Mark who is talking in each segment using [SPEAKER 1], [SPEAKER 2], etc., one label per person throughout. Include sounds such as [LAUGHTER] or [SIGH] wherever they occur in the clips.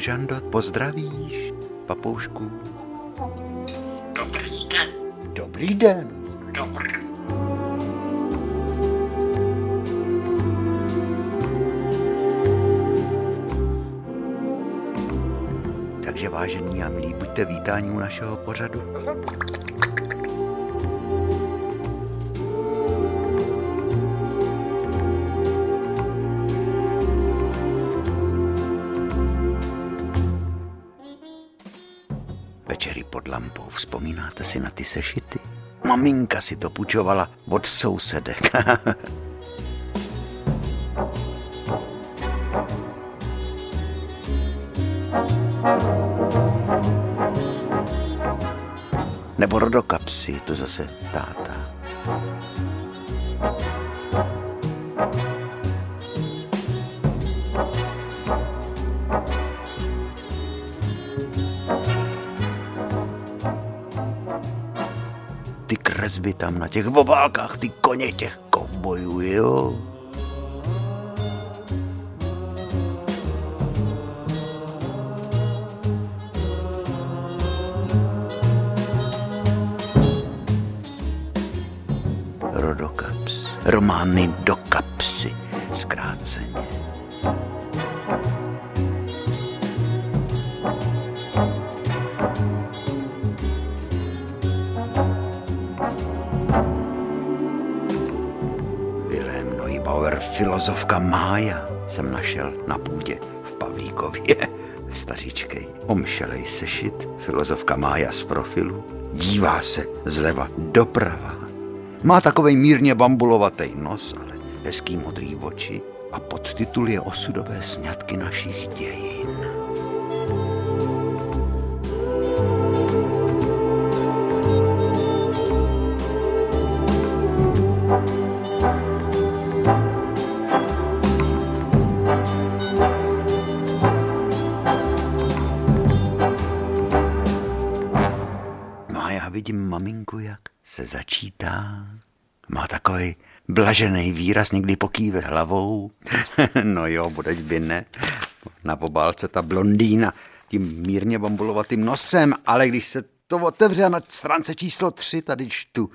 [SPEAKER 1] Žando, pozdravíš papoušku?
[SPEAKER 2] Dobrý den.
[SPEAKER 1] Dobrý den.
[SPEAKER 2] Dobrý.
[SPEAKER 1] Takže vážení a milí, buďte vítání u našeho pořadu. Sešity? Maminka si to půjčovala od sousedek. [LAUGHS] Nebo rodokapsy, to zase táta. Ty kresby tam na těch obálkách, ty koně těch kovbojů, jo. Rodokaps. Romány do omšelej sešit, filozofka Mája z profilu, dívá se zleva doprava. Má takovej mírně bambulovatý nos, ale hezký modrý oči a podtitul je osudové sňatky našich dějin. Se začítá. Má takový blažený výraz, někdy pokýve hlavou. [LAUGHS] no jo, budeš by ne. Na obálce ta blondýna tím mírně bambulovatým nosem, ale když se to otevře na stránce číslo tři, tady čtu.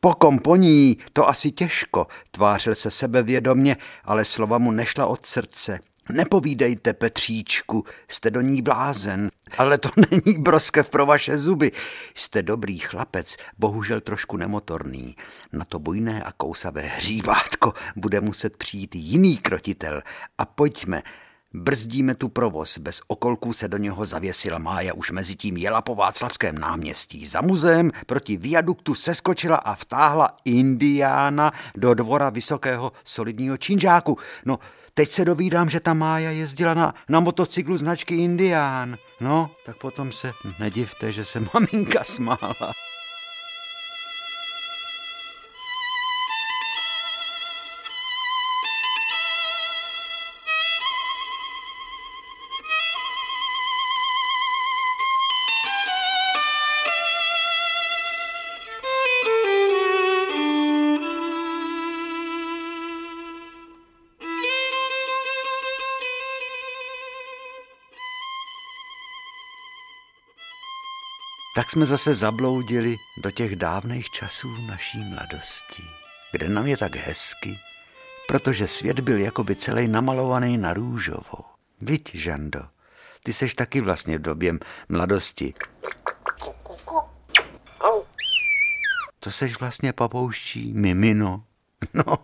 [SPEAKER 1] Po kom po ní, to asi těžko, tvářil se sebevědomně, ale slova mu nešla od srdce. Nepovídejte, Petříčku, jste do ní blázen, ale to [LAUGHS] není broskev pro vaše zuby. Jste dobrý chlapec, bohužel trošku nemotorný. Na to bujné a kousavé hříbátko bude muset přijít jiný krotitel. A pojďme, Brzdíme tu provoz, bez okolků se do něho zavěsila Mája, už mezi tím jela po Václavském náměstí. Za muzeem proti viaduktu seskočila a vtáhla Indiána do dvora vysokého solidního činžáku. No, teď se dovídám, že ta Mája jezdila na, na motocyklu značky Indián. No, tak potom se nedivte, že se maminka smála. Jsme zase zabloudili do těch dávných časů naší mladosti, kde nám je tak hezky, protože svět byl jakoby celý namalovaný na růžovo. Viď, Žando, ty seš taky vlastně v době mladosti. To seš vlastně papouští mimino. No,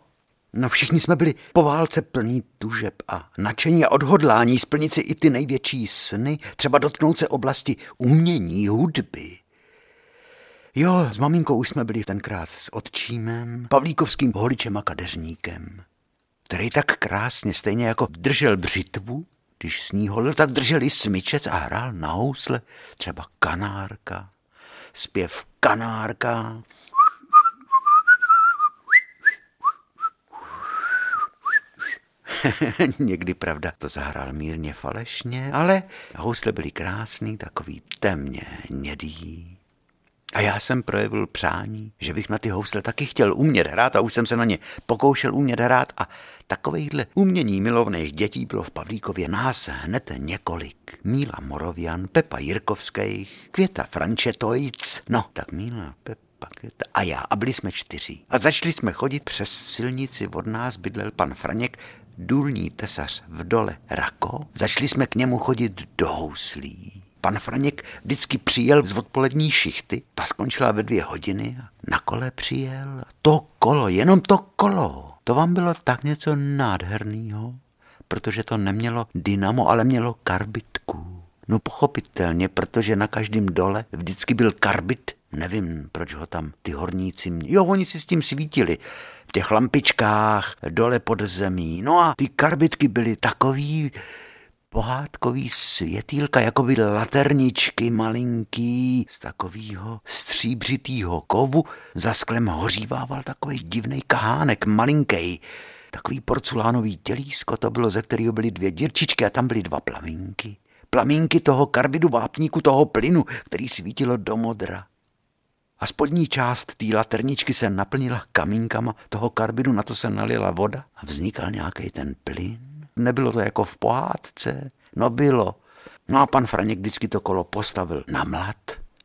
[SPEAKER 1] no všichni jsme byli po válce plní tužeb a nadšení a odhodlání splnit si i ty největší sny, třeba dotknout se oblasti umění, hudby. Jo, s maminkou už jsme byli tenkrát s otčímem, Pavlíkovským holičem a kadeřníkem, který tak krásně, stejně jako držel břitvu, když s ní holil, tak držel i smyčec a hrál na housle třeba kanárka, zpěv kanárka. [LAUGHS] Někdy, pravda, to zahrál mírně falešně, ale housle byly krásný, takový temně hnědý. A já jsem projevil přání, že bych na ty housle taky chtěl umět hrát a už jsem se na ně pokoušel umět hrát a takovýchhle umění milovných dětí bylo v Pavlíkově nás hned několik. Míla Morovian, Pepa Jirkovských, Květa Frančetojc, no tak Míla, Pepa, a já a byli jsme čtyři. A začali jsme chodit přes silnici, od nás bydlel pan Franěk, důlní tesař v dole Rako. Začali jsme k němu chodit do houslí. Pan Franěk vždycky přijel z odpolední šichty, ta skončila ve dvě hodiny a na kole přijel. To kolo, jenom to kolo, to vám bylo tak něco nádherného, protože to nemělo dynamo, ale mělo karbitku. No pochopitelně, protože na každém dole vždycky byl karbit. Nevím, proč ho tam ty horníci mě... Jo, oni si s tím svítili v těch lampičkách dole pod zemí. No a ty karbitky byly takový, pohádkový světýlka, jako by laterničky malinký, z takového stříbřitýho kovu za sklem hořívával takový divný kahánek, malinký. Takový porcelánový tělísko to bylo, ze kterého byly dvě dírčičky a tam byly dva plamínky. Plamínky toho karbidu vápníku, toho plynu, který svítilo do modra. A spodní část té laterničky se naplnila kamínkama toho karbidu, na to se nalila voda a vznikal nějaký ten plyn. Nebylo to jako v pohádce? No bylo. No a pan Franěk vždycky to kolo postavil na mlad,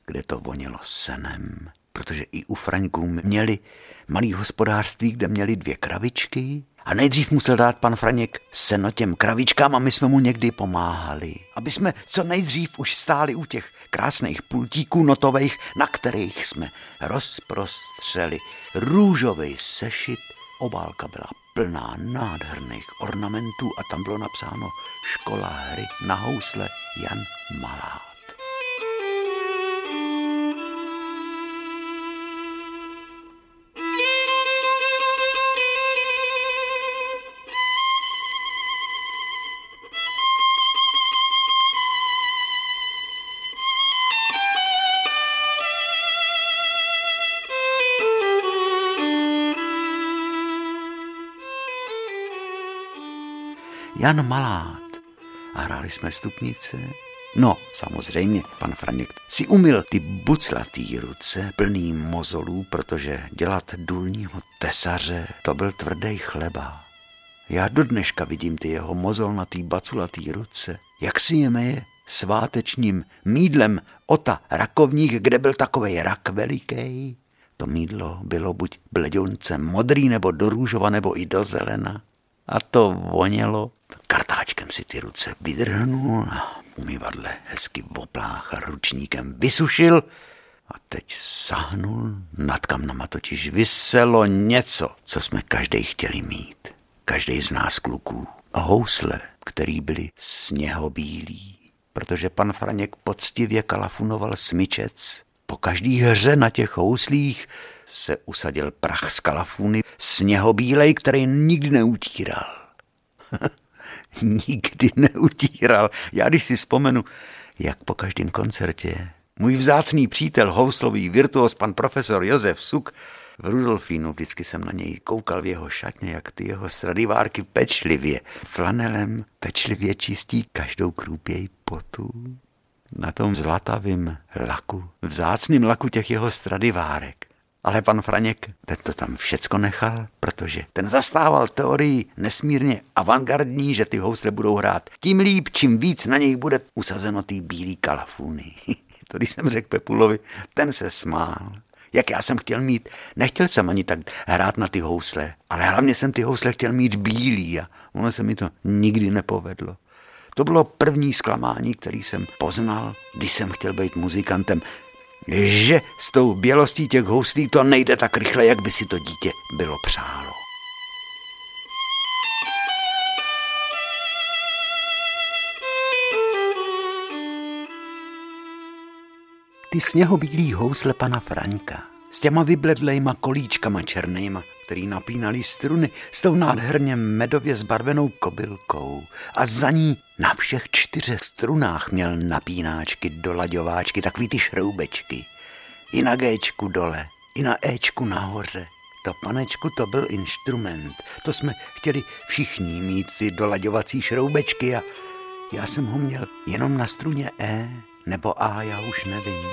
[SPEAKER 1] kde to vonilo senem, protože i u Fraňků měli malý hospodářství, kde měli dvě kravičky a nejdřív musel dát pan Franěk seno těm kravičkám a my jsme mu někdy pomáhali. Aby jsme co nejdřív už stáli u těch krásných pultíků notových, na kterých jsme rozprostřeli růžový sešit. Obálka byla plná nádherných ornamentů a tam bylo napsáno Škola hry na housle Jan Malá. Jan Malát. A hráli jsme stupnice. No, samozřejmě, pan Franěk si umil ty buclatý ruce plný mozolů, protože dělat důlního tesaře, to byl tvrdý chleba. Já do dneška vidím ty jeho mozolnatý baculatý ruce, jak si je meje svátečním mídlem ota rakovník, kde byl takový rak veliký. To mídlo bylo buď bledonce modrý, nebo do růžova, nebo i do zelena. A to vonělo Kartáčkem si ty ruce vydrhnul, na umývadle hezky oplách a ručníkem vysušil a teď sahnul, nad kamnama totiž vyselo něco, co jsme každý chtěli mít. Každý z nás kluků. A housle, který byly sněhobílí, protože pan Franěk poctivě kalafunoval smyčec. Po každý hře na těch houslích se usadil prach z kalafuny, sněhobílej, který nikdy neutíral. [LAUGHS] nikdy neutíral. Já když si vzpomenu, jak po každém koncertě můj vzácný přítel, houslový virtuos, pan profesor Josef Suk, v Rudolfínu vždycky jsem na něj koukal v jeho šatně, jak ty jeho stradivárky pečlivě, flanelem pečlivě čistí každou krůpěj potu. Na tom zlatavém laku, vzácným laku těch jeho stradivárek. Ale pan Franěk ten to tam všecko nechal, protože ten zastával teorii nesmírně avantgardní, že ty housle budou hrát tím líp, čím víc na něj bude usazeno ty bílý kalafuny. [LAUGHS] to když jsem řekl Pepulovi, ten se smál. Jak já jsem chtěl mít, nechtěl jsem ani tak hrát na ty housle, ale hlavně jsem ty housle chtěl mít bílý a ono se mi to nikdy nepovedlo. To bylo první zklamání, který jsem poznal, když jsem chtěl být muzikantem že s tou bělostí těch houslí to nejde tak rychle, jak by si to dítě bylo přálo. Ty sněhobílý housle pana Franka s těma vybledlejma kolíčkama černýma, který napínali struny s tou nádherně medově zbarvenou kobylkou a za ní na všech čtyřech strunách měl napínáčky, dolaďováčky, takový ty šroubečky. I na Gčku dole, i na Ečku nahoře. To panečku to byl instrument. To jsme chtěli všichni mít ty dolaďovací šroubečky a já jsem ho měl jenom na struně E nebo A, já už nevím.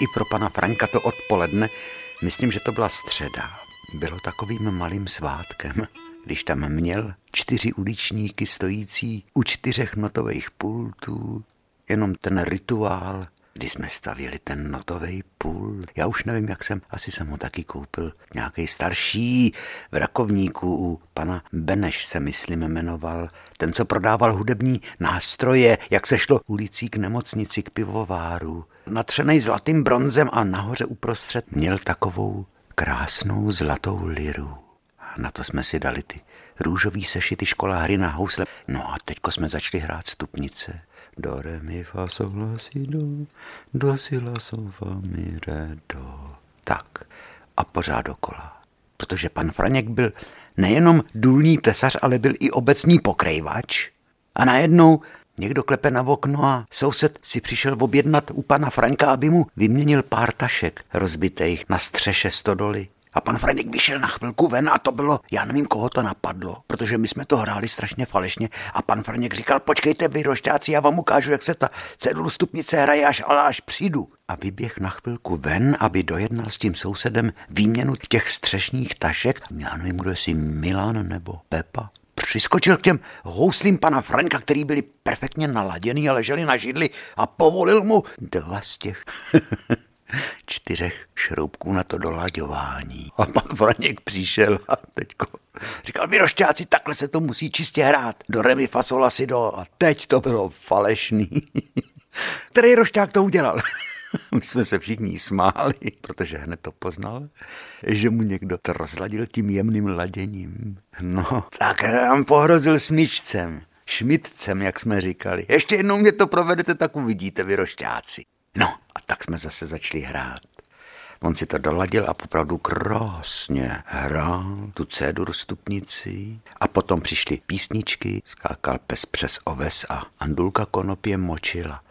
[SPEAKER 1] I pro pana Franka to odpoledne, myslím, že to byla středa, bylo takovým malým svátkem, když tam měl čtyři uličníky stojící u čtyřech notových pultů, jenom ten rituál, kdy jsme stavěli ten notový pult. Já už nevím, jak jsem, asi jsem ho taky koupil. Nějaký starší v Rakovníku u pana Beneš se myslím jmenoval. Ten, co prodával hudební nástroje, jak se šlo ulicí k nemocnici, k pivováru. Natřenej zlatým bronzem a nahoře uprostřed měl takovou krásnou zlatou liru. A na to jsme si dali ty růžový sešity škola hry na housle. No a teďko jsme začali hrát stupnice. Do, re, mi, fa, sol, la, si, do, do, si, la, sol, fa, mi, re, do. Tak. A pořád dokola. Protože pan Franěk byl nejenom důlní tesař, ale byl i obecní pokrejvač. A najednou někdo klepe na okno a soused si přišel objednat u pana Franka, aby mu vyměnil pár tašek rozbitých na střeše stodoly. A pan Fredik vyšel na chvilku ven a to bylo, já nevím, koho to napadlo, protože my jsme to hráli strašně falešně a pan Franěk říkal, počkejte vy rošťáci, já vám ukážu, jak se ta cedulu stupnice hraje, až, ale až přijdu. A vyběh na chvilku ven, aby dojednal s tím sousedem výměnu těch střešních tašek. Já nevím, kdo si Milan nebo Pepa. Přiskočil k těm houslím pana Franka, který byli perfektně naladěný a leželi na židli a povolil mu dva z těch [LAUGHS] čtyřech šroubků na to dolaďování. A pan Franěk přišel a teďko říkal, vy rošťáci, takhle se to musí čistě hrát. Do remi fasola si do. A teď to bylo falešný. [LAUGHS] Který rošťák to udělal? [LAUGHS] My jsme se všichni smáli, protože hned to poznal, že mu někdo to rozladil tím jemným laděním. No, tak nám pohrozil smyčcem, šmitcem, jak jsme říkali. Ještě jednou mě to provedete, tak uvidíte, vy rošťáci. No a tak jsme zase začali hrát. On si to doladil a popravdu krásně hrál tu cédur stupnici a potom přišly písničky, skákal pes přes oves a Andulka konopě močila.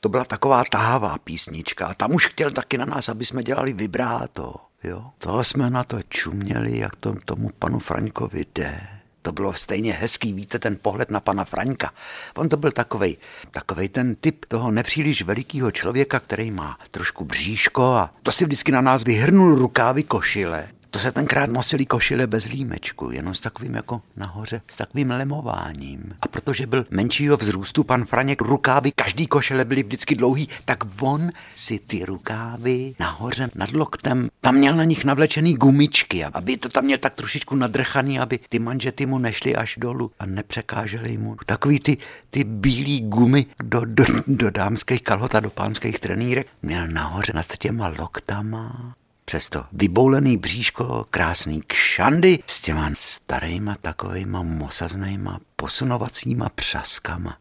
[SPEAKER 1] To byla taková tahavá písnička a tam už chtěl taky na nás, aby jsme dělali vibráto. Jo? To jsme na to čuměli, jak to tomu panu Frankovi jde. To bylo stejně hezký, víte, ten pohled na pana Franka. On to byl takovej, takovej ten typ toho nepříliš velikého člověka, který má trošku bříško a to si vždycky na nás vyhrnul rukávy košile to se tenkrát nosili košile bez límečku, jenom s takovým jako nahoře, s takovým lemováním. A protože byl menšího vzrůstu pan Franěk, rukávy, každý košile byly vždycky dlouhý, tak on si ty rukávy nahoře nad loktem, tam měl na nich navlečený gumičky, aby to tam měl tak trošičku nadrchaný, aby ty manžety mu nešly až dolů a nepřekážely mu. Takový ty, ty bílý gumy do, do, do dámských kalhot a do pánských trenýrek měl nahoře nad těma loktama Přesto vyboulený bříško, krásný kšandy s těma starýma takovejma mosaznýma posunovacíma přaskama.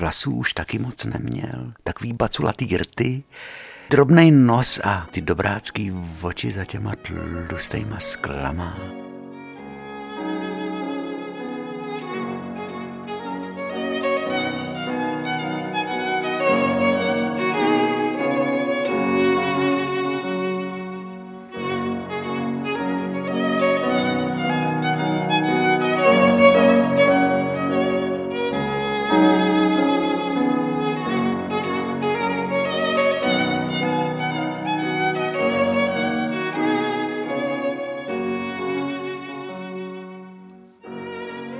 [SPEAKER 1] Vlasů už taky moc neměl, takový baculatý rty, drobný nos a ty dobrácký oči za těma tlustejma sklama.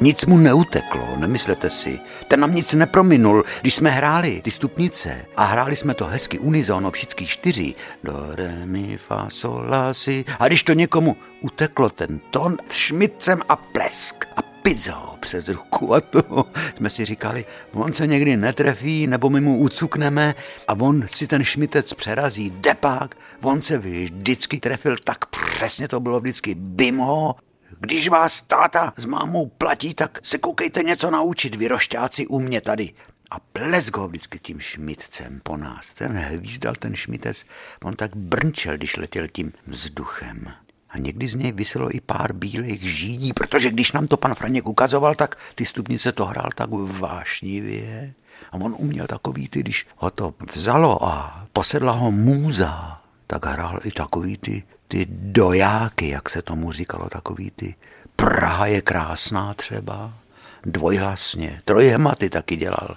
[SPEAKER 1] Nic mu neuteklo, nemyslete si. Ten nám nic neprominul, když jsme hráli ty stupnice a hráli jsme to hezky unizono, všichni čtyři. Do, re, mi, fa, sol, la, si. A když to někomu uteklo ten tón, šmitcem a plesk a pizzou přes ruku a to jsme si říkali, on se někdy netrefí, nebo my mu ucukneme a on si ten šmitec přerazí depák, on se vždycky trefil, tak přesně to bylo vždycky bimo, když vás táta s mámou platí, tak se koukejte něco naučit, vy rošťáci u mě tady. A plesk ho vždycky tím šmitcem po nás. Ten hvízdal ten šmitec, on tak brnčel, když letěl tím vzduchem. A někdy z něj vyselo i pár bílých žíní, protože když nám to pan Franěk ukazoval, tak ty stupnice to hrál tak vášnivě. A on uměl takový ty, když ho to vzalo a posedla ho můza, tak hrál i takový ty ty dojáky, jak se tomu říkalo, takový ty Praha je krásná třeba, dvojhlasně, trojhematy taky dělal.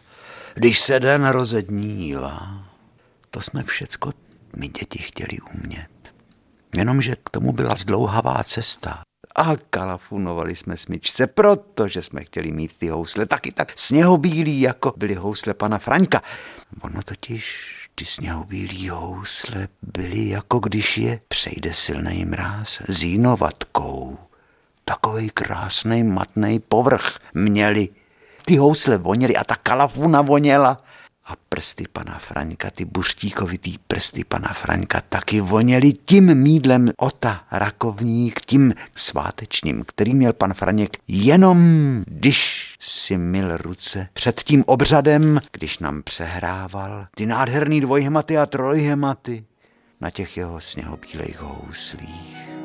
[SPEAKER 1] Když se den rozednívá, to jsme všecko my děti chtěli umět. Jenomže k tomu byla zdlouhavá cesta. A kalafunovali jsme smyčce, protože jsme chtěli mít ty housle taky tak sněhobílý, jako byly housle pana Franka. Ono totiž ty sněhobílý housle byly jako když je přejde silný mráz s jinovatkou. Takový krásný matný povrch měli. Ty housle voněly a ta kalafuna voněla. A prsty pana Fraňka, ty buřtíkovitý prsty pana Fraňka taky voněly tím mídlem ota rakovník, tím svátečním, který měl pan Franěk jenom, když si mil ruce před tím obřadem, když nám přehrával ty nádherný dvojhematy a trojhematy na těch jeho sněhobílejch houslích.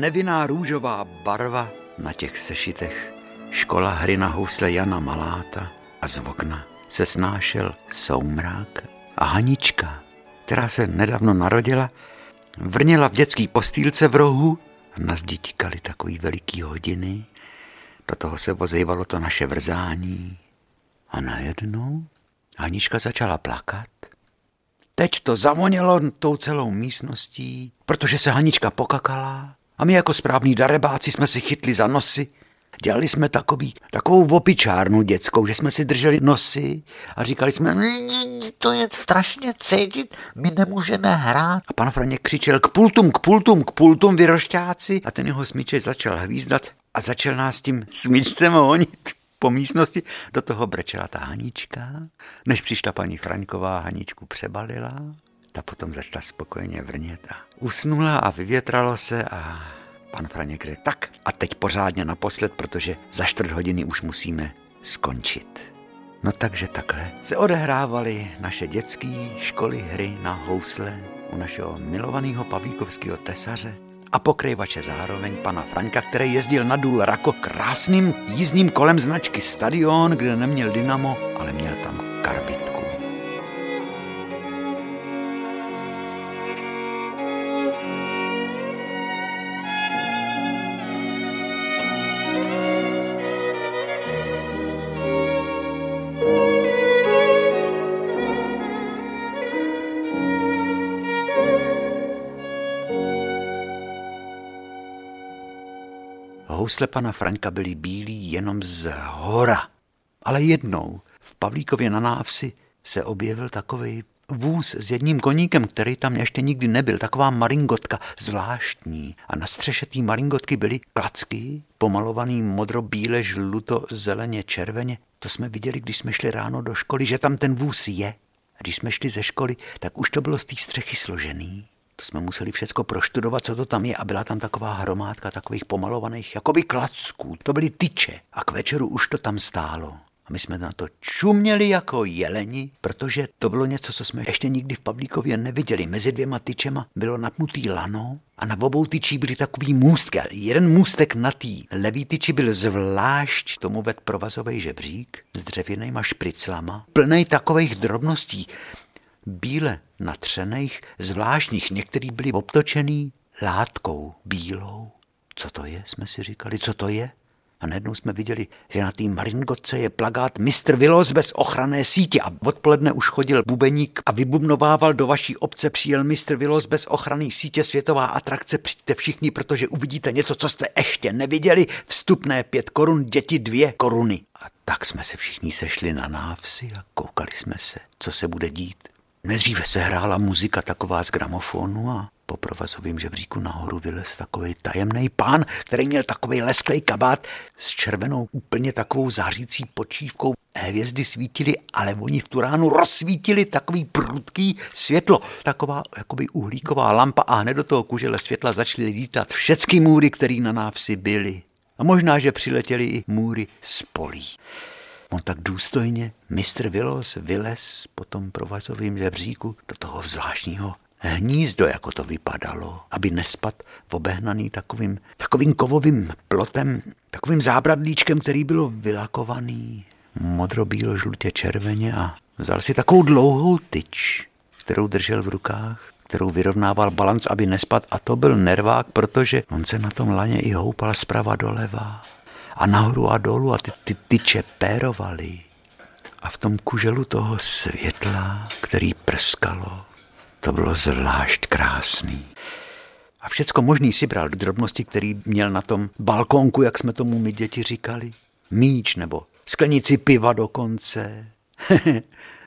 [SPEAKER 1] Nevinná růžová barva na těch sešitech, škola hry na housle Jana Maláta a z okna se snášel soumrák a Hanička, která se nedávno narodila, vrněla v dětský postýlce v rohu a na zdi tikaly takový veliký hodiny. Do toho se vozejvalo to naše vrzání. A najednou Hanička začala plakat. Teď to zavonělo tou celou místností, protože se Hanička pokakala a my jako správní darebáci jsme si chytli za nosy. Dělali jsme takový, takovou vopičárnu dětskou, že jsme si drželi nosy a říkali jsme, to je strašně cítit, my nemůžeme hrát. A pan Franěk křičel k pultům, k pultům, k pultům, vyrošťáci a ten jeho smíček začal hvízdat a začal nás tím smíčcem honit po místnosti. Do toho brečela ta Hanička, než přišla paní Fraňková, Haničku přebalila ta potom začala spokojeně vrnět a usnula a vyvětralo se a pan Franěk řekl, tak a teď pořádně naposled, protože za čtvrt hodiny už musíme skončit. No takže takhle se odehrávaly naše dětské školy hry na housle u našeho milovaného pavíkovského tesaře a pokrývače zároveň pana Franka, který jezdil na důl Rako krásným jízdním kolem značky Stadion, kde neměl dynamo, ale měl tam karbit. Housle pana Franka byly bílí jenom z hora. Ale jednou v Pavlíkově na návsi se objevil takový vůz s jedním koníkem, který tam ještě nikdy nebyl, taková maringotka zvláštní. A na střeše té maringotky byly klacky, pomalovaný modro, bíle, žluto, zeleně, červeně. To jsme viděli, když jsme šli ráno do školy, že tam ten vůz je. A když jsme šli ze školy, tak už to bylo z té střechy složený. To jsme museli všecko proštudovat, co to tam je a byla tam taková hromádka takových pomalovaných jakoby klacků. To byly tyče a k večeru už to tam stálo. A my jsme na to čuměli jako jeleni, protože to bylo něco, co jsme ještě nikdy v Pavlíkově neviděli. Mezi dvěma tyčema bylo napnutý lano a na obou tyčí byly takový můstky. A jeden můstek na tý levý tyči byl zvlášť tomu ved provazový žebřík s dřevěnýma špriclama, plný takových drobností bíle natřených, zvláštních, některý byli obtočený látkou bílou. Co to je, jsme si říkali, co to je? A najednou jsme viděli, že na té maringotce je plagát Mr. Willows bez ochranné sítě a odpoledne už chodil bubeník a vybubnovával do vaší obce přijel Mr. Willows bez ochranné sítě světová atrakce, přijďte všichni, protože uvidíte něco, co jste ještě neviděli, vstupné pět korun, děti dvě koruny. A tak jsme se všichni sešli na návsi a koukali jsme se, co se bude dít. Nejdříve se hrála muzika taková z gramofonu a po provazovém žebříku nahoru vylez takový tajemný pán, který měl takový lesklej kabát s červenou úplně takovou zářící počívkou. Hvězdy svítily, ale oni v tu ránu rozsvítili takový prudký světlo, taková jakoby uhlíková lampa a hned do toho kužele světla začaly lítat všechny můry, které na návsi byly. A možná, že přiletěli i můry z polí. On tak důstojně, mistr Vilos, vylez po tom provazovém žebříku do toho zvláštního hnízdo, jako to vypadalo, aby nespad obehnaný takovým, takovým kovovým plotem, takovým zábradlíčkem, který byl vylakovaný modro, bílo, žlutě, červeně a vzal si takovou dlouhou tyč, kterou držel v rukách, kterou vyrovnával balanc, aby nespad a to byl nervák, protože on se na tom laně i houpal zprava doleva a nahoru a dolů a ty, ty tyče pérovaly. A v tom kuželu toho světla, který prskalo, to bylo zvlášť krásný. A všecko možný si bral drobnosti, který měl na tom balkónku, jak jsme tomu my děti říkali. Míč nebo sklenici piva dokonce. [LAUGHS]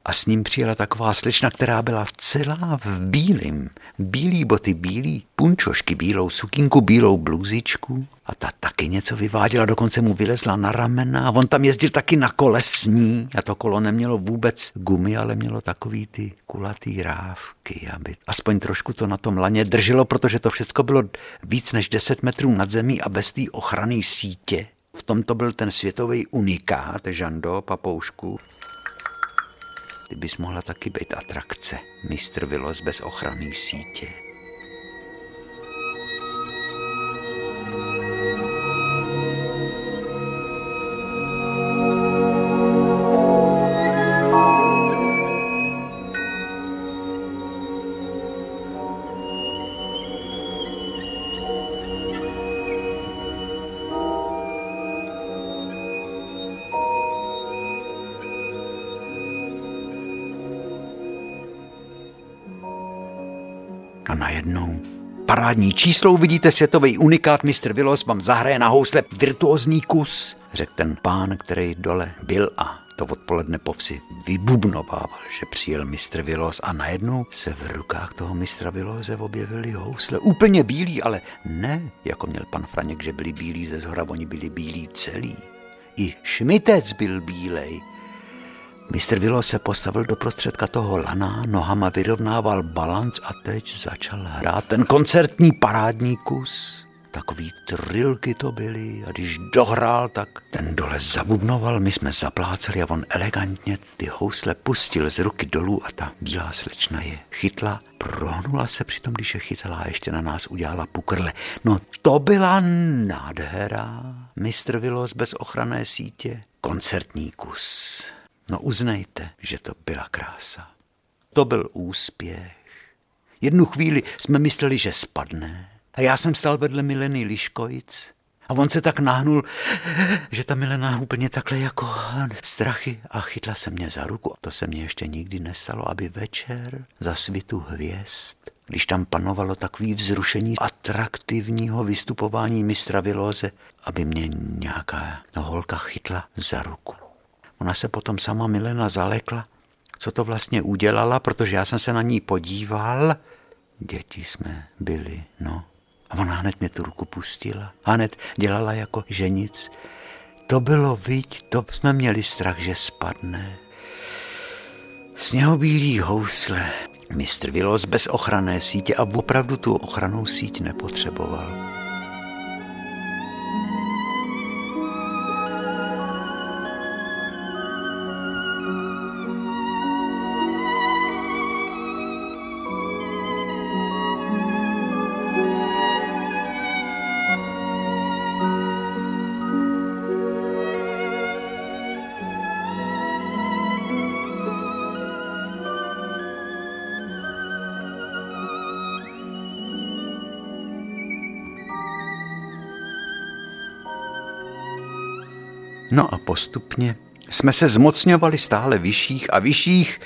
[SPEAKER 1] a s ním přijela taková slečna, která byla celá v bílém. Bílý boty, bílý punčošky, bílou sukínku, bílou bluzičku. A ta taky něco vyváděla, dokonce mu vylezla na ramena a on tam jezdil taky na kole s ní. A to kolo nemělo vůbec gumy, ale mělo takový ty kulatý rávky, aby aspoň trošku to na tom laně drželo, protože to všechno bylo víc než 10 metrů nad zemí a bez té ochrany sítě. V tom to byl ten světový unikát, Žando, papoušku. Ty bys mohla taky být atrakce, mistr Vilos bez ochranné sítě. Parádní číslo uvidíte světový unikát Mr. Willos vám zahraje na housle virtuózní kus, řekl ten pán, který dole byl a to odpoledne po vsi vybubnovával, že přijel mistr Vilos a najednou se v rukách toho mistra Vilose objevily housle. Úplně bílí, ale ne, jako měl pan Franěk, že byli bílí ze zhora, oni byli bílí celý. I šmitec byl bílej, Mistr Vilo se postavil do prostředka toho lana, nohama vyrovnával balanc a teď začal hrát ten koncertní parádní kus. Takový trilky to byly a když dohrál, tak ten dole zabubnoval, my jsme zapláceli a on elegantně ty housle pustil z ruky dolů a ta bílá slečna je chytla, prohnula se přitom, když je chytala a ještě na nás udělala pukrle. No to byla nádhera. Mistr Vilos bez ochranné sítě. Koncertní kus. No uznejte, že to byla krása. To byl úspěch. Jednu chvíli jsme mysleli, že spadne. A já jsem stál vedle Mileny Liškojic a on se tak nahnul, že ta Milena úplně takhle jako strachy a chytla se mě za ruku. To se mně ještě nikdy nestalo, aby večer za svitu hvězd, když tam panovalo takový vzrušení atraktivního vystupování mistra Viloze, aby mě nějaká holka chytla za ruku. Ona se potom sama Milena zalekla, co to vlastně udělala, protože já jsem se na ní podíval. Děti jsme byli, no. A ona hned mě tu ruku pustila. Hned dělala jako že nic. To bylo, viď, to jsme měli strach, že spadne. Sněhobílý housle. Mistr Vilos bez ochranné sítě a opravdu tu ochranou síť nepotřeboval. No a postupně jsme se zmocňovali stále vyšších a vyšších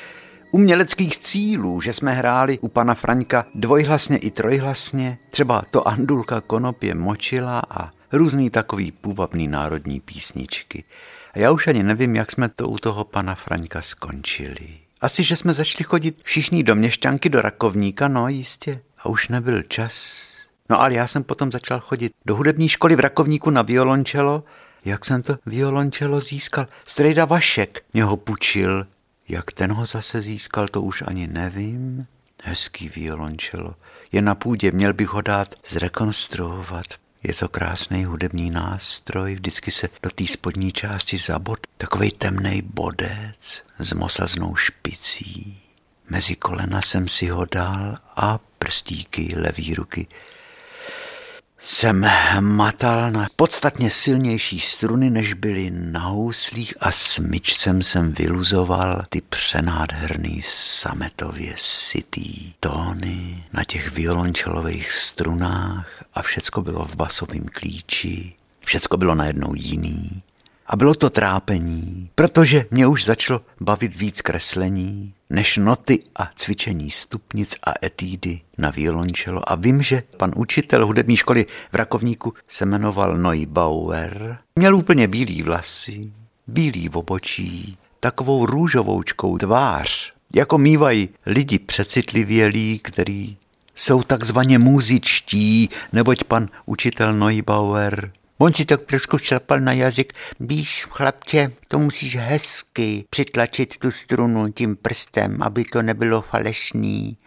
[SPEAKER 1] uměleckých cílů, že jsme hráli u pana Fraňka dvojhlasně i trojhlasně, třeba to Andulka konopě močila a různý takový půvabný národní písničky. A já už ani nevím, jak jsme to u toho pana Fraňka skončili. Asi, že jsme začali chodit všichni do měšťanky, do rakovníka, no jistě. A už nebyl čas. No ale já jsem potom začal chodit do hudební školy v Rakovníku na violončelo jak jsem to violončelo získal. Strejda Vašek mě ho půjčil. Jak ten ho zase získal, to už ani nevím. Hezký violončelo. Je na půdě, měl bych ho dát zrekonstruovat. Je to krásný hudební nástroj, vždycky se do té spodní části zabod takový temný bodec s mosaznou špicí. Mezi kolena jsem si ho dal a prstíky levý ruky jsem matal na podstatně silnější struny, než byly na houslích a smyčcem jsem vyluzoval ty přenádherný sametově sitý tóny na těch violončelových strunách a všecko bylo v basovém klíči, všecko bylo najednou jiný. A bylo to trápení, protože mě už začalo bavit víc kreslení, než noty a cvičení stupnic a etídy na violončelo. A vím, že pan učitel hudební školy v Rakovníku se jmenoval Neubauer. Měl úplně bílý vlasy, bílý obočí, takovou růžovoučkou tvář, jako mývají lidi přecitlivělí, který jsou takzvaně muzičtí, neboť pan učitel Neubauer On si tak trošku šlapal na jazyk. Víš, chlapče, to musíš hezky přitlačit tu strunu tím prstem, aby to nebylo falešný.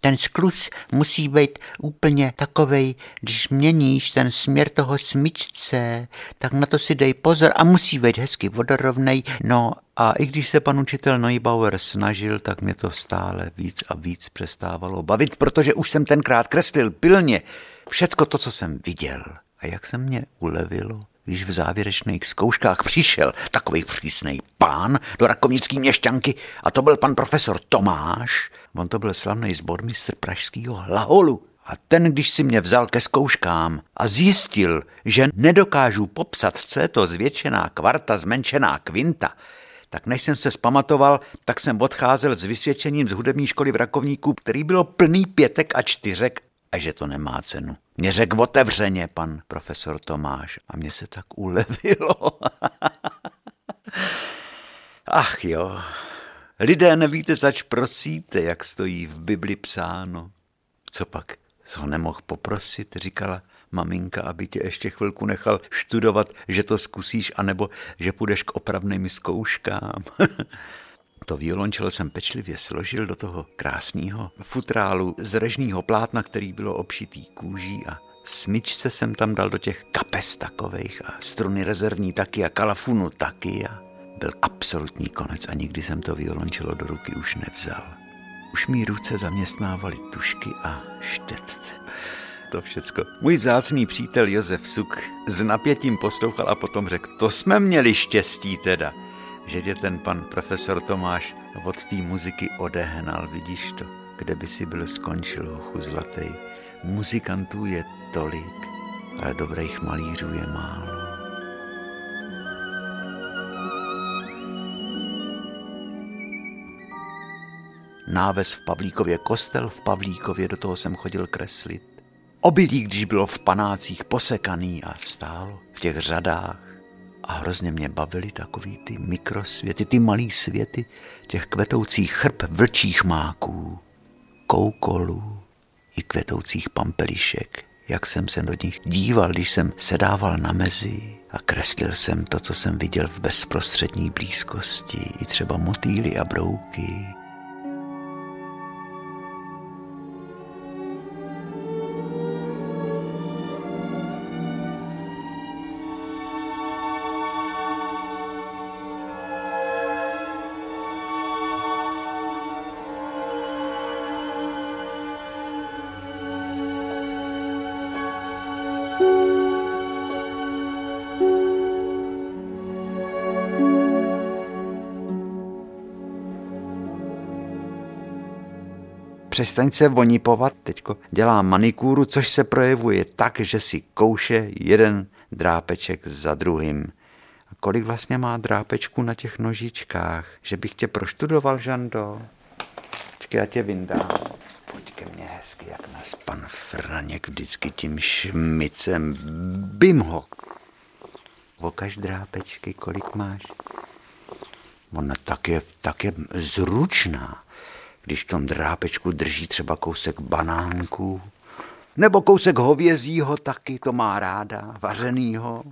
[SPEAKER 1] Ten sklus musí být úplně takovej, když měníš ten směr toho smyčce, tak na to si dej pozor a musí být hezky vodorovnej. No a i když se pan učitel Neubauer snažil, tak mě to stále víc a víc přestávalo bavit, protože už jsem tenkrát kreslil pilně všecko to, co jsem viděl. A jak se mě ulevilo, když v závěrečných zkouškách přišel takový přísný pán do rakovnický měšťanky a to byl pan profesor Tomáš, on to byl slavný zbormistr pražského hlaholu. A ten, když si mě vzal ke zkouškám a zjistil, že nedokážu popsat, co je to zvětšená kvarta, zmenšená kvinta, tak než jsem se spamatoval, tak jsem odcházel s vysvědčením z hudební školy v Rakovníku, který bylo plný pětek a čtyřek a že to nemá cenu. Mě řekl otevřeně pan profesor Tomáš a mně se tak ulevilo. [LAUGHS] Ach jo, lidé nevíte, zač prosíte, jak stojí v Bibli psáno. Co pak, co ho nemohl poprosit, říkala maminka, aby tě ještě chvilku nechal študovat, že to zkusíš, anebo že půjdeš k opravným zkouškám. [LAUGHS] To violončelo jsem pečlivě složil do toho krásného futrálu z režního plátna, který bylo obšitý kůží a smyčce jsem tam dal do těch kapes takových a struny rezervní taky a kalafunu taky a byl absolutní konec a nikdy jsem to violončelo do ruky už nevzal. Už mý ruce zaměstnávali tušky a štetce. To všecko. Můj vzácný přítel Josef Suk s napětím poslouchal a potom řekl, to jsme měli štěstí teda že tě ten pan profesor Tomáš od té muziky odehnal, vidíš to, kde by si byl skončil, hochu zlatý. Muzikantů je tolik, ale dobrých malířů je málo. Náves v Pavlíkově, kostel v Pavlíkově, do toho jsem chodil kreslit. Obilí, když bylo v panácích posekaný a stálo v těch řadách, a hrozně mě bavily takový ty mikrosvěty, ty malý světy těch kvetoucích chrb vlčích máků, koukolů i kvetoucích pampelišek. Jak jsem se do nich díval, když jsem sedával na mezi a kreslil jsem to, co jsem viděl v bezprostřední blízkosti, i třeba motýly a brouky, přestaň se vonipovat, teďko dělá manikúru, což se projevuje tak, že si kouše jeden drápeček za druhým. A kolik vlastně má drápečků na těch nožičkách? Že bych tě proštudoval, Žando? Počkej, já tě vyndám. Pojď ke mně hezky, jak nás pan Franěk vždycky tím šmicem. Bim ho! Vokaž drápečky, kolik máš? Ona tak je, tak je zručná když v tom drápečku drží třeba kousek banánku, nebo kousek hovězího taky, to má ráda, vařenýho.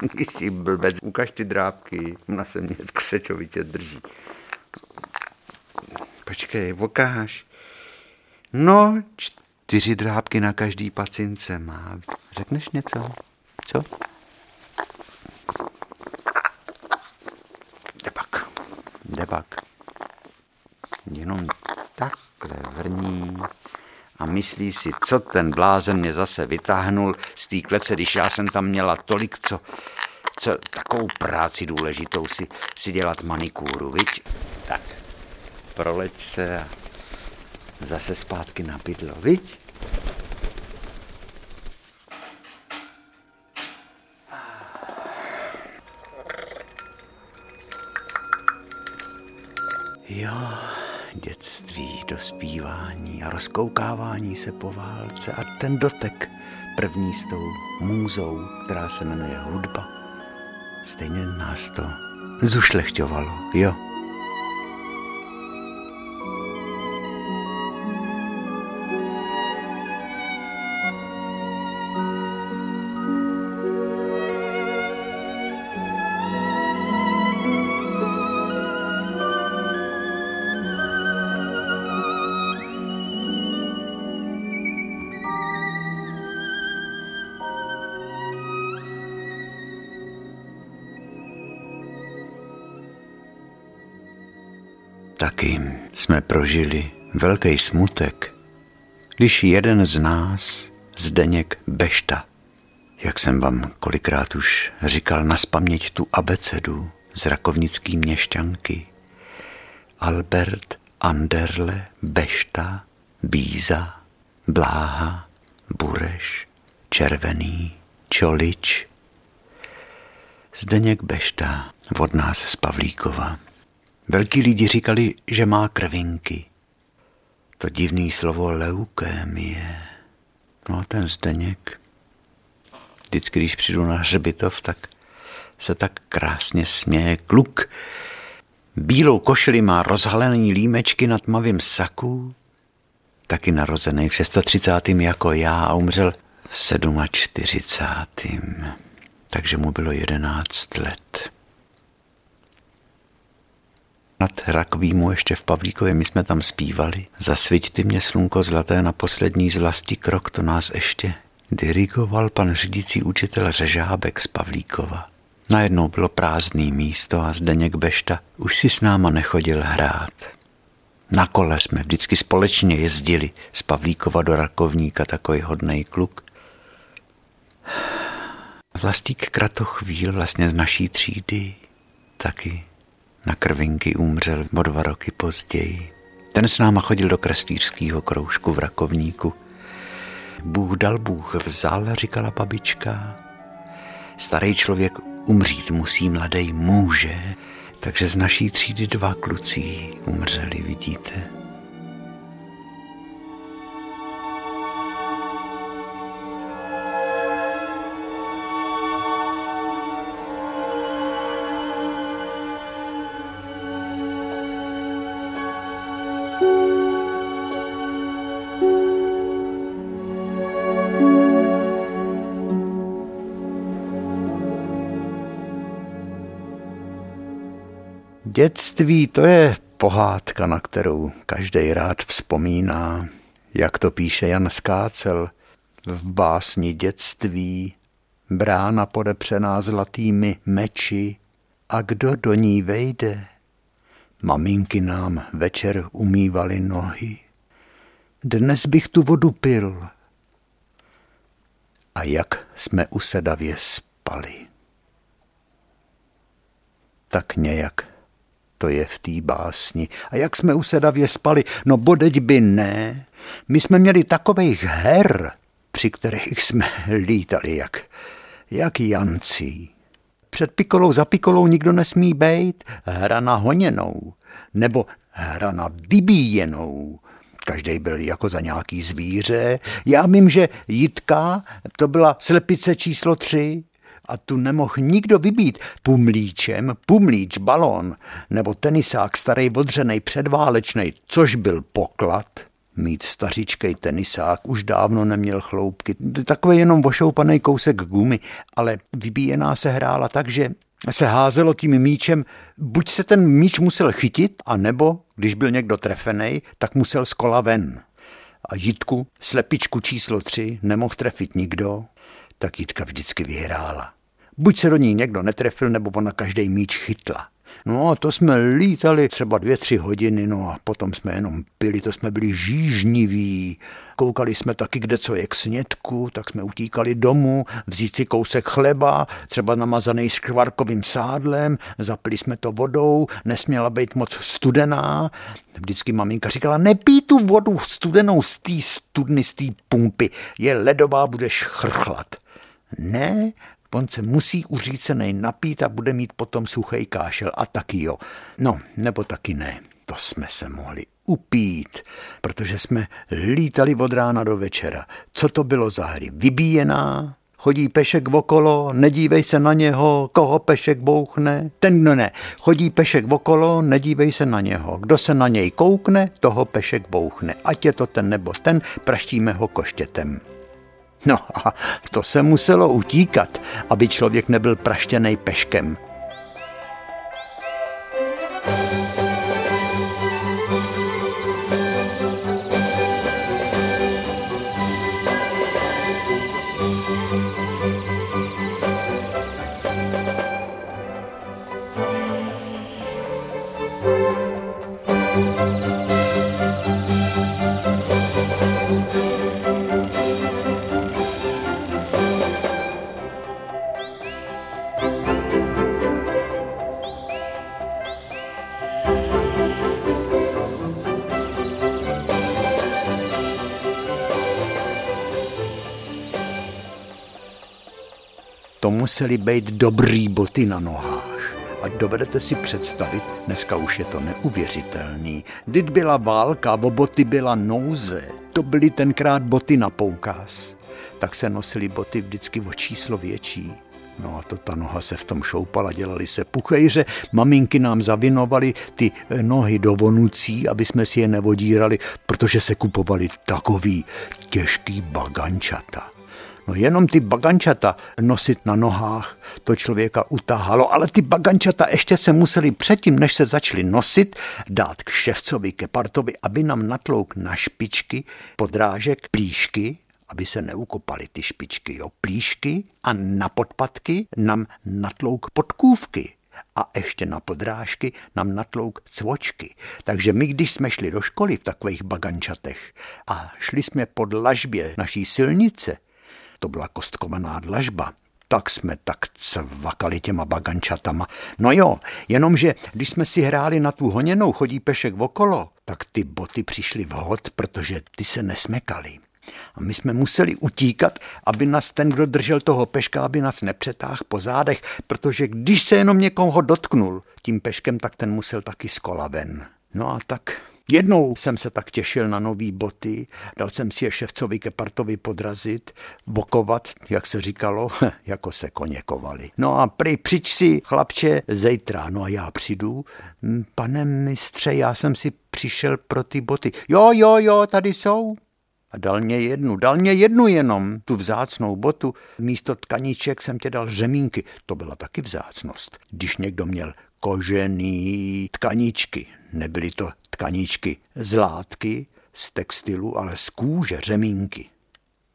[SPEAKER 1] [LAUGHS] Když si blbec, ukaž ty drápky, ona se mě křečovitě drží. Počkej, ukáž. No, čtyři drápky na každý pacince má. Řekneš něco? Co? Debak. Debak. Jenom takhle vrní a myslí si, co ten blázen mě zase vytáhnul z té klece, když já jsem tam měla tolik, co, co takovou práci důležitou si, si dělat manikúru, viď? Tak, proleď se a zase zpátky na bydlo, viď? Jo, dětství, dospívání a rozkoukávání se po válce a ten dotek první s tou můzou, která se jmenuje hudba. Stejně nás to zušlechťovalo, jo. Prožili velký smutek, když jeden z nás, Zdeněk Bešta, jak jsem vám kolikrát už říkal na spaměť tu abecedu z rakovnický měšťanky, Albert Anderle Bešta Bíza Bláha Bureš Červený Čolič Zdeněk Bešta od nás z Pavlíkova. Velký lidi říkali, že má krvinky. To divný slovo leukémie. No a ten Zdeněk, vždycky, když přijdu na hřbitov, tak se tak krásně směje kluk. Bílou košili má rozhalený límečky na tmavým saku, taky narozený v 630. jako já a umřel v 47. Takže mu bylo 11 let nad Rakvýmu ještě v Pavlíkově, my jsme tam zpívali. Zasviť ty mě slunko zlaté na poslední zlasti krok, to nás ještě dirigoval pan řídící učitel Řežábek z Pavlíkova. Najednou bylo prázdný místo a Zdeněk Bešta už si s náma nechodil hrát. Na kole jsme vždycky společně jezdili z Pavlíkova do Rakovníka, takový hodný kluk. Vlastík Kratochvíl vlastně z naší třídy taky na krvinky umřel o dva roky později. Ten s náma chodil do kreslířského kroužku v Rakovníku. Bůh dal, Bůh vzal, říkala babička. Starý člověk umřít musí, mladý může. Takže z naší třídy dva kluci umřeli, vidíte. Dětství to je pohádka, na kterou každý rád vzpomíná. Jak to píše Jan Skácel v básni Dětství, brána podepřená zlatými meči a kdo do ní vejde? Maminky nám večer umývaly nohy. Dnes bych tu vodu pil. A jak jsme usedavě spali. Tak nějak to je v té básni. A jak jsme usedavě spali, no bodeď by ne. My jsme měli takových her, při kterých jsme [LAUGHS] lítali jak, jak jancí. Před pikolou za pikolou nikdo nesmí bejt, hra na honěnou, nebo hra na vybíjenou. Každý byl jako za nějaký zvíře. Já vím, že Jitka, to byla slepice číslo tři, a tu nemohl nikdo vybít pumlíčem, pumlíč, balón nebo tenisák starý odřenej předválečnej, což byl poklad. Mít stařičkej tenisák už dávno neměl chloupky, takový jenom vošoupaný kousek gumy, ale vybíjená se hrála tak, že se házelo tím míčem, buď se ten míč musel chytit, a nebo, když byl někdo trefený, tak musel z kola ven. a Jitku, slepičku číslo tři, nemohl trefit nikdo, tak Jitka vždycky vyhrála. Buď se do ní někdo netrefil, nebo ona každý míč chytla. No a to jsme lítali třeba dvě, tři hodiny, no a potom jsme jenom pili, to jsme byli žížniví. Koukali jsme taky, kde co je k snědku, tak jsme utíkali domů, vzít si kousek chleba, třeba namazaný škvarkovým sádlem, zapili jsme to vodou, nesměla být moc studená. Vždycky maminka říkala, nepij tu vodu studenou z té studny, z té pumpy, je ledová, budeš chrchlat. Ne, On se musí uřícenej napít a bude mít potom suchý kášel a taky jo. No, nebo taky ne. To jsme se mohli upít, protože jsme lítali od rána do večera. Co to bylo za hry? Vybíjená, chodí pešek okolo, nedívej se na něho, koho pešek bouchne. Ten, kdo ne, chodí pešek okolo, nedívej se na něho. Kdo se na něj koukne, toho pešek bouchne. Ať je to ten nebo ten, praštíme ho koštětem. No a to se muselo utíkat, aby člověk nebyl praštěný peškem. Museli být dobrý boty na nohách. A dovedete si představit, dneska už je to neuvěřitelný. Když byla válka, o boty byla nouze. To byly tenkrát boty na poukaz. Tak se nosily boty vždycky o číslo větší. No a to ta noha se v tom šoupala, dělali se puchejře, maminky nám zavinovaly ty eh, nohy do vonucí, aby jsme si je nevodírali, protože se kupovali takový těžký bagančata. No jenom ty bagančata nosit na nohách, to člověka utáhalo, ale ty bagančata ještě se museli předtím, než se začali nosit, dát k ševcovi, ke partovi, aby nám natlouk na špičky podrážek plíšky, aby se neukopaly ty špičky, jo, plíšky a na podpatky nám natlouk podkůvky a ještě na podrážky nám natlouk cvočky. Takže my, když jsme šli do školy v takových bagančatech a šli jsme pod lažbě naší silnice, to byla kostkovaná dlažba, tak jsme tak cvakali těma bagančatama. No jo, jenomže když jsme si hráli na tu honěnou chodí pešek okolo, tak ty boty přišly vhod, protože ty se nesmekaly. A my jsme museli utíkat, aby nás ten, kdo držel toho peška, aby nás nepřetáhl po zádech, protože když se jenom někoho dotknul tím peškem, tak ten musel taky z kola ven. No a tak Jednou jsem se tak těšil na nový boty, dal jsem si je ševcovi Kepartovi podrazit, vokovat, jak se říkalo, [LAUGHS] jako se koně kovali. No a prý přič si, chlapče, zejtra. No a já přijdu, hm, pane mistře, já jsem si přišel pro ty boty. Jo, jo, jo, tady jsou. A dal mě jednu, dal mě jednu jenom, tu vzácnou botu. Místo tkaníček jsem tě dal řemínky. To byla taky vzácnost. Když někdo měl kožený tkaníčky, nebyly to tkaníčky z látky, z textilu, ale z kůže, řemínky.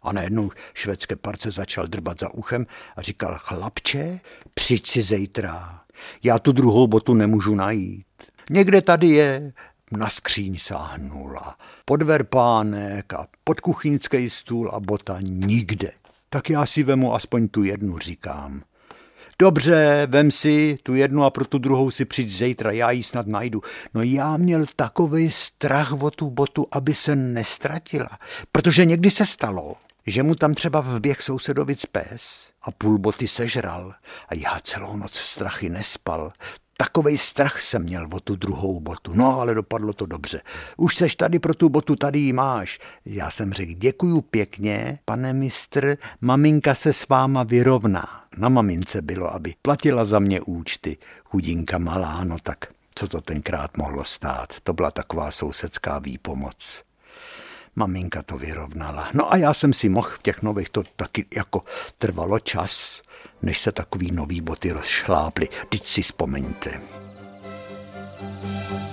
[SPEAKER 1] A najednou švédské parce začal drbat za uchem a říkal, chlapče, přijď si zítra, já tu druhou botu nemůžu najít. Někde tady je, na skříň sáhnula, pod verpánek a pod kuchyňský stůl a bota nikde. Tak já si vemu aspoň tu jednu, říkám. Dobře, vem si tu jednu a pro tu druhou si přijď zítra, já ji snad najdu. No já měl takový strach o tu botu, aby se nestratila. Protože někdy se stalo, že mu tam třeba vběh sousedovic pes a půl boty sežral a já celou noc strachy nespal. Takovej strach jsem měl o tu druhou botu. No, ale dopadlo to dobře. Už seš tady pro tu botu, tady ji máš. Já jsem řekl, děkuju pěkně, pane mistr, maminka se s váma vyrovná. Na mamince bylo, aby platila za mě účty. Chudinka malá, no tak co to tenkrát mohlo stát? To byla taková sousedská výpomoc. Maminka to vyrovnala. No a já jsem si mohl v těch nových, to taky jako trvalo čas, než se takový nový boty rozšláply. Teď si vzpomeňte. Jo,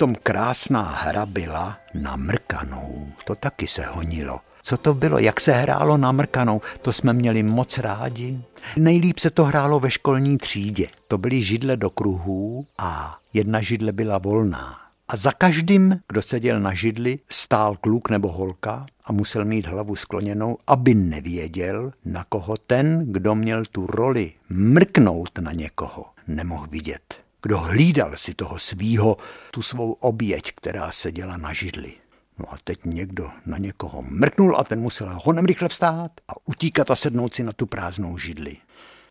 [SPEAKER 1] potom krásná hra byla na mrkanou. To taky se honilo. Co to bylo, jak se hrálo na mrkanou, to jsme měli moc rádi. Nejlíp se to hrálo ve školní třídě. To byly židle do kruhů a jedna židle byla volná. A za každým, kdo seděl na židli, stál kluk nebo holka a musel mít hlavu skloněnou, aby nevěděl, na koho ten, kdo měl tu roli mrknout na někoho, nemohl vidět kdo hlídal si toho svýho, tu svou oběť, která seděla na židli. No a teď někdo na někoho mrknul a ten musel honem rychle vstát a utíkat a sednout si na tu prázdnou židli.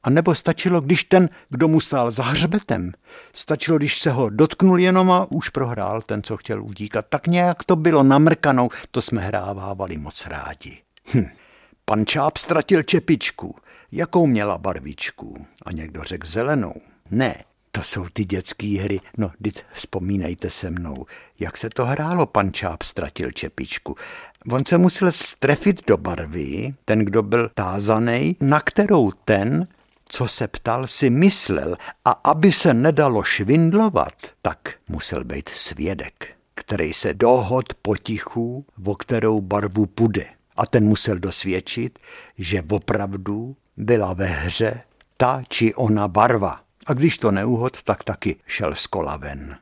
[SPEAKER 1] A nebo stačilo, když ten, kdo mu stál za hřbetem, stačilo, když se ho dotknul jenom a už prohrál ten, co chtěl utíkat. Tak nějak to bylo namrkanou, to jsme hrávávali moc rádi. Hm. Pan Čáp ztratil čepičku. Jakou měla barvičku? A někdo řekl zelenou. Ne, to jsou ty dětské hry. No, teď vzpomínejte se mnou, jak se to hrálo, pan Čáp ztratil čepičku. On se musel strefit do barvy, ten, kdo byl tázaný, na kterou ten, co se ptal, si myslel a aby se nedalo švindlovat, tak musel být svědek, který se dohod potichu, o kterou barvu půjde. A ten musel dosvědčit, že opravdu byla ve hře ta či ona barva. A když to neuhod, tak taky šel z kola ven.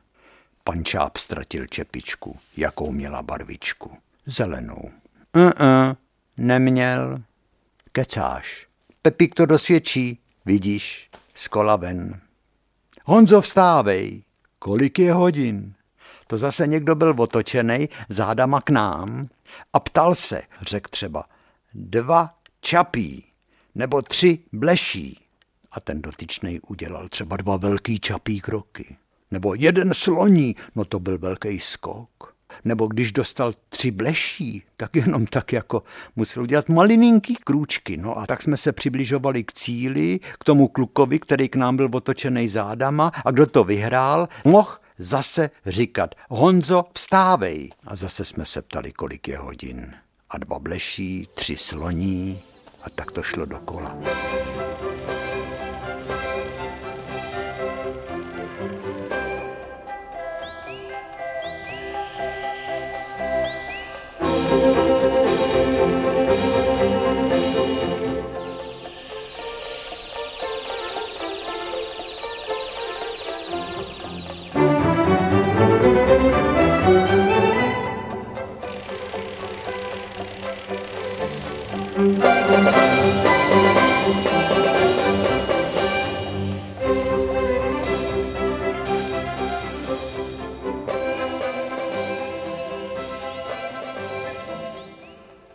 [SPEAKER 1] Pan Čáp ztratil čepičku, jakou měla barvičku. Zelenou. Uh-uh, neměl. Kecáš. Pepík to dosvědčí, vidíš, z kola ven. Honzo, vstávej. Kolik je hodin? To zase někdo byl otočený zádama k nám a ptal se, řekl třeba, dva čapí nebo tři bleší. A ten dotyčný udělal třeba dva velký čapí kroky. Nebo jeden sloní, no to byl velký skok. Nebo když dostal tři bleší, tak jenom tak jako musel udělat malininký krůčky. No a tak jsme se přibližovali k cíli, k tomu klukovi, který k nám byl otočený zádama a kdo to vyhrál, mohl zase říkat Honzo, vstávej. A zase jsme se ptali, kolik je hodin. A dva bleší, tři sloní a tak to šlo dokola.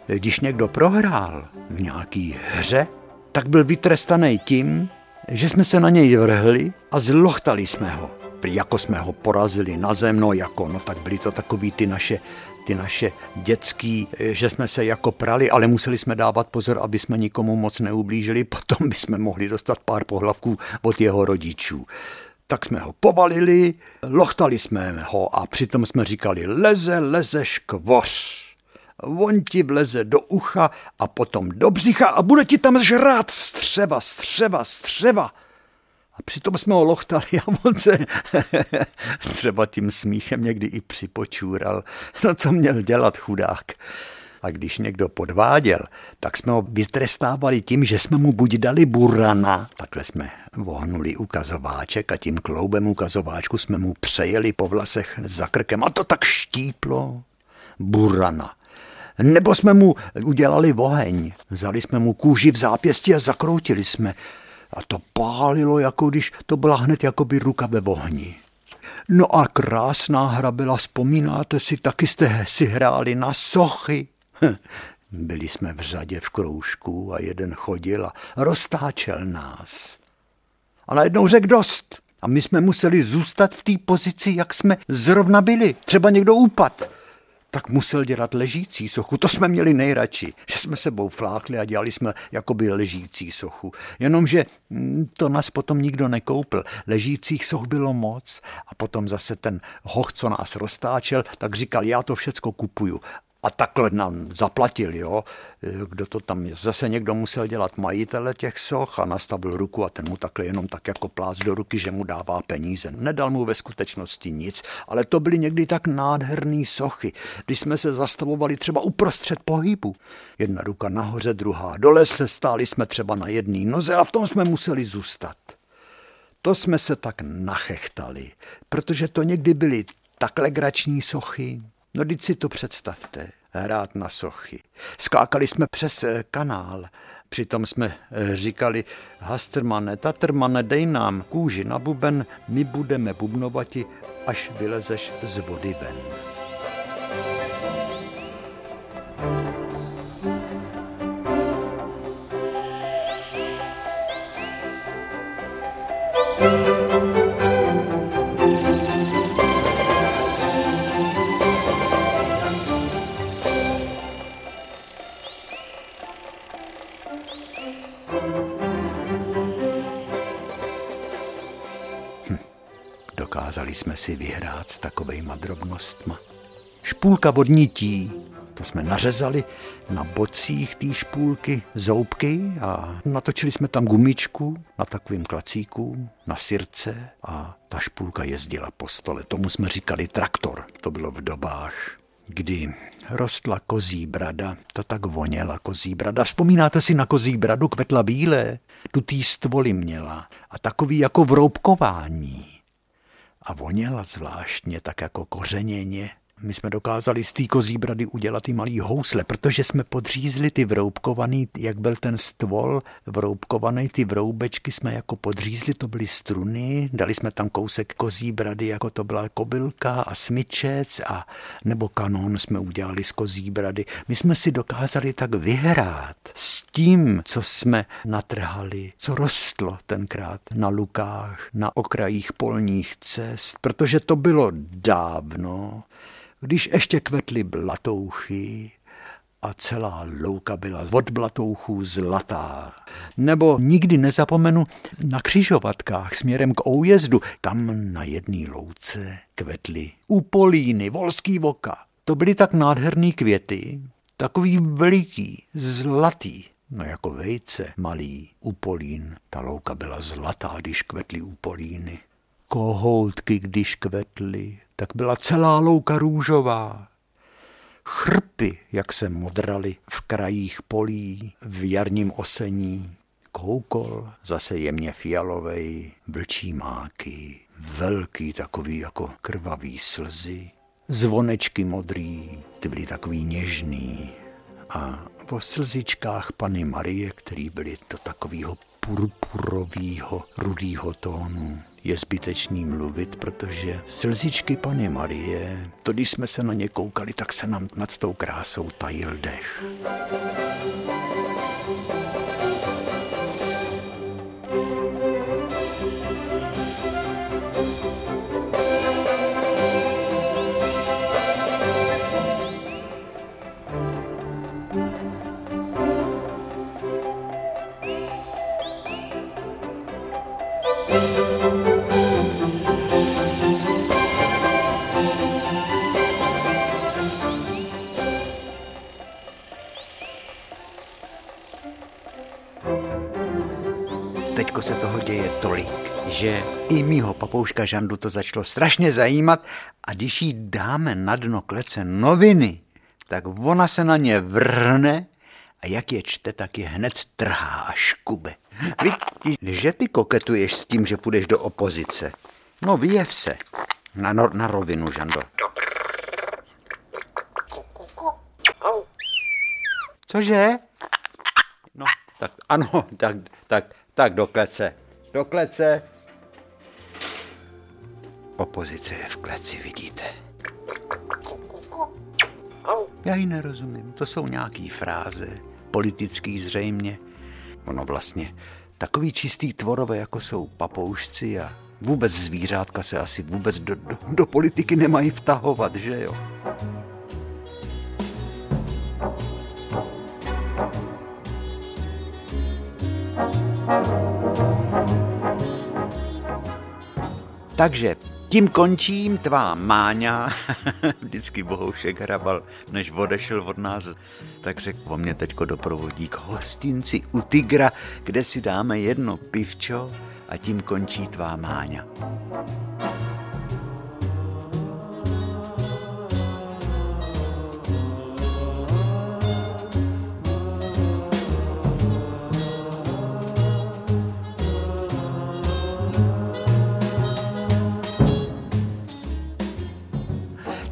[SPEAKER 1] Když někdo prohrál v nějaký hře, tak byl vytrestaný tím, že jsme se na něj vrhli a zlochtali jsme ho. Jako jsme ho porazili na zem, no jako, no tak byly to takový ty naše ty naše dětský, že jsme se jako prali, ale museli jsme dávat pozor, aby jsme nikomu moc neublížili, [LAUGHS] potom bychom mohli dostat pár pohlavků od jeho rodičů. Tak jsme ho povalili, lochtali jsme ho a přitom jsme říkali leze, leze škvoř on ti vleze do ucha a potom do břicha a bude ti tam žrát střeva, střeva, střeva. A přitom jsme ho lochtali a on se [LAUGHS] třeba tím smíchem někdy i připočůral. No co měl dělat chudák? A když někdo podváděl, tak jsme ho vytrestávali tím, že jsme mu buď dali burana, takhle jsme vohnuli ukazováček a tím kloubem ukazováčku jsme mu přejeli po vlasech za krkem a to tak štíplo. Burana. Nebo jsme mu udělali oheň. Vzali jsme mu kůži v zápěstí a zakroutili jsme. A to pálilo, jako když to byla hned jakoby ruka ve ohni. No a krásná hra byla, vzpomínáte si, taky jste si hráli na sochy. [LAUGHS] Byli jsme v řadě v kroužku a jeden chodil a roztáčel nás. A najednou řekl dost. A my jsme museli zůstat v té pozici, jak jsme zrovna byli. Třeba někdo upad tak musel dělat ležící sochu. To jsme měli nejradši, že jsme sebou flákli a dělali jsme jakoby ležící sochu. Jenomže mm, to nás potom nikdo nekoupil. Ležících soch bylo moc a potom zase ten hoch, co nás roztáčel, tak říkal, já to všecko kupuju a takhle nám zaplatil, jo. Kdo to tam. Zase někdo musel dělat majitele těch soch a nastavil ruku a ten mu takhle jenom tak jako plác do ruky, že mu dává peníze. Nedal mu ve skutečnosti nic, ale to byly někdy tak nádherné sochy, když jsme se zastavovali třeba uprostřed pohybu. Jedna ruka nahoře, druhá dole se stáli jsme třeba na jedné noze a v tom jsme museli zůstat. To jsme se tak nachechtali, protože to někdy byly takhle grační sochy, No teď si to představte, hrát na sochy. Skákali jsme přes eh, kanál, přitom jsme eh, říkali, Hastermane, Tatermane, dej nám kůži na buben, my budeme bubnovati, až vylezeš z vody ven. Dokázali jsme si vyhrát s takovejma drobnostma. Špůlka vodnití, to jsme nařezali na bocích té špůlky zoubky a natočili jsme tam gumičku na takovým klacíku, na sirce a ta špůlka jezdila po stole. Tomu jsme říkali traktor. To bylo v dobách, kdy rostla kozí brada, to tak voněla kozí brada. Vzpomínáte si na kozí bradu, kvetla bílé? Tu tý stvoly měla a takový jako vroubkování a voněla zvláštně, tak jako kořeněně. My jsme dokázali z té kozí brady udělat i malý housle, protože jsme podřízli ty vroubkovaný, jak byl ten stvol vroubkovaný, ty vroubečky jsme jako podřízli, to byly struny, dali jsme tam kousek kozí brady, jako to byla kobylka a smyčec a nebo kanon jsme udělali z kozí brady. My jsme si dokázali tak vyhrát s tím, co jsme natrhali, co rostlo tenkrát na lukách, na okrajích polních cest, protože to bylo dávno, když ještě kvetly blatouchy a celá louka byla od blatouchů zlatá. Nebo nikdy nezapomenu na křižovatkách směrem k Oujezdu. Tam na jedné louce kvetly upolíny, volský voka. To byly tak nádherné květy, takový veliký, zlatý, no jako vejce malý, upolín. Ta louka byla zlatá, když kvetly upolíny. Kohoutky, když kvetly, tak byla celá louka růžová. Chrpy, jak se modraly v krajích polí, v jarním osení. Koukol, zase jemně fialovej, vlčí máky, velký takový jako krvavý slzy, zvonečky modrý, ty byly takový něžný. A po slzičkách Pany Marie, který byly do takového purpurového rudého tónu je zbytečný mluvit, protože slzičky Pany Marie, to když jsme se na ně koukali, tak se nám nad tou krásou tajil dech. Že i mýho papouška Žandu to začalo strašně zajímat a když jí dáme na dno klece noviny, tak ona se na ně vrhne a jak je čte, tak je hned trhá a škube. Vidíš, že ty koketuješ s tím, že půjdeš do opozice? No vyjev se. Na, no, na rovinu, Žando. Cože? No, tak ano, tak, tak, tak do klece. Do klece. Opozice je v kleci, vidíte. Já ji nerozumím. To jsou nějaký fráze, politický zřejmě. Ono vlastně takový čistý tvorové, jako jsou papoušci a vůbec zvířátka se asi vůbec do, do, do politiky nemají vtahovat, že jo? Takže tím končím tvá máňa. [LAUGHS] Vždycky Bohoušek hrabal, než odešel od nás, tak řekl o mě teďko doprovodí k hostinci u Tigra, kde si dáme jedno pivčo a tím končí tvá máňa.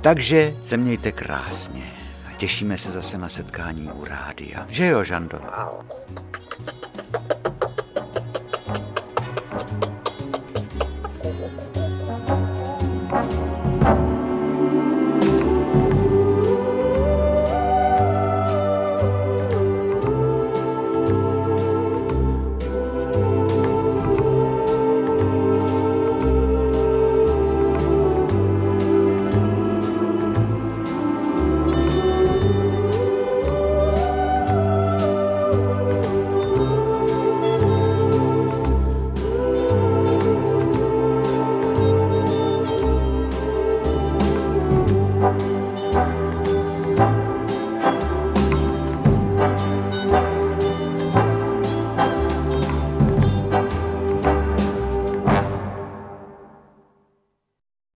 [SPEAKER 1] Takže se mějte krásně a těšíme se zase na setkání u rádia. Že jo, Žando?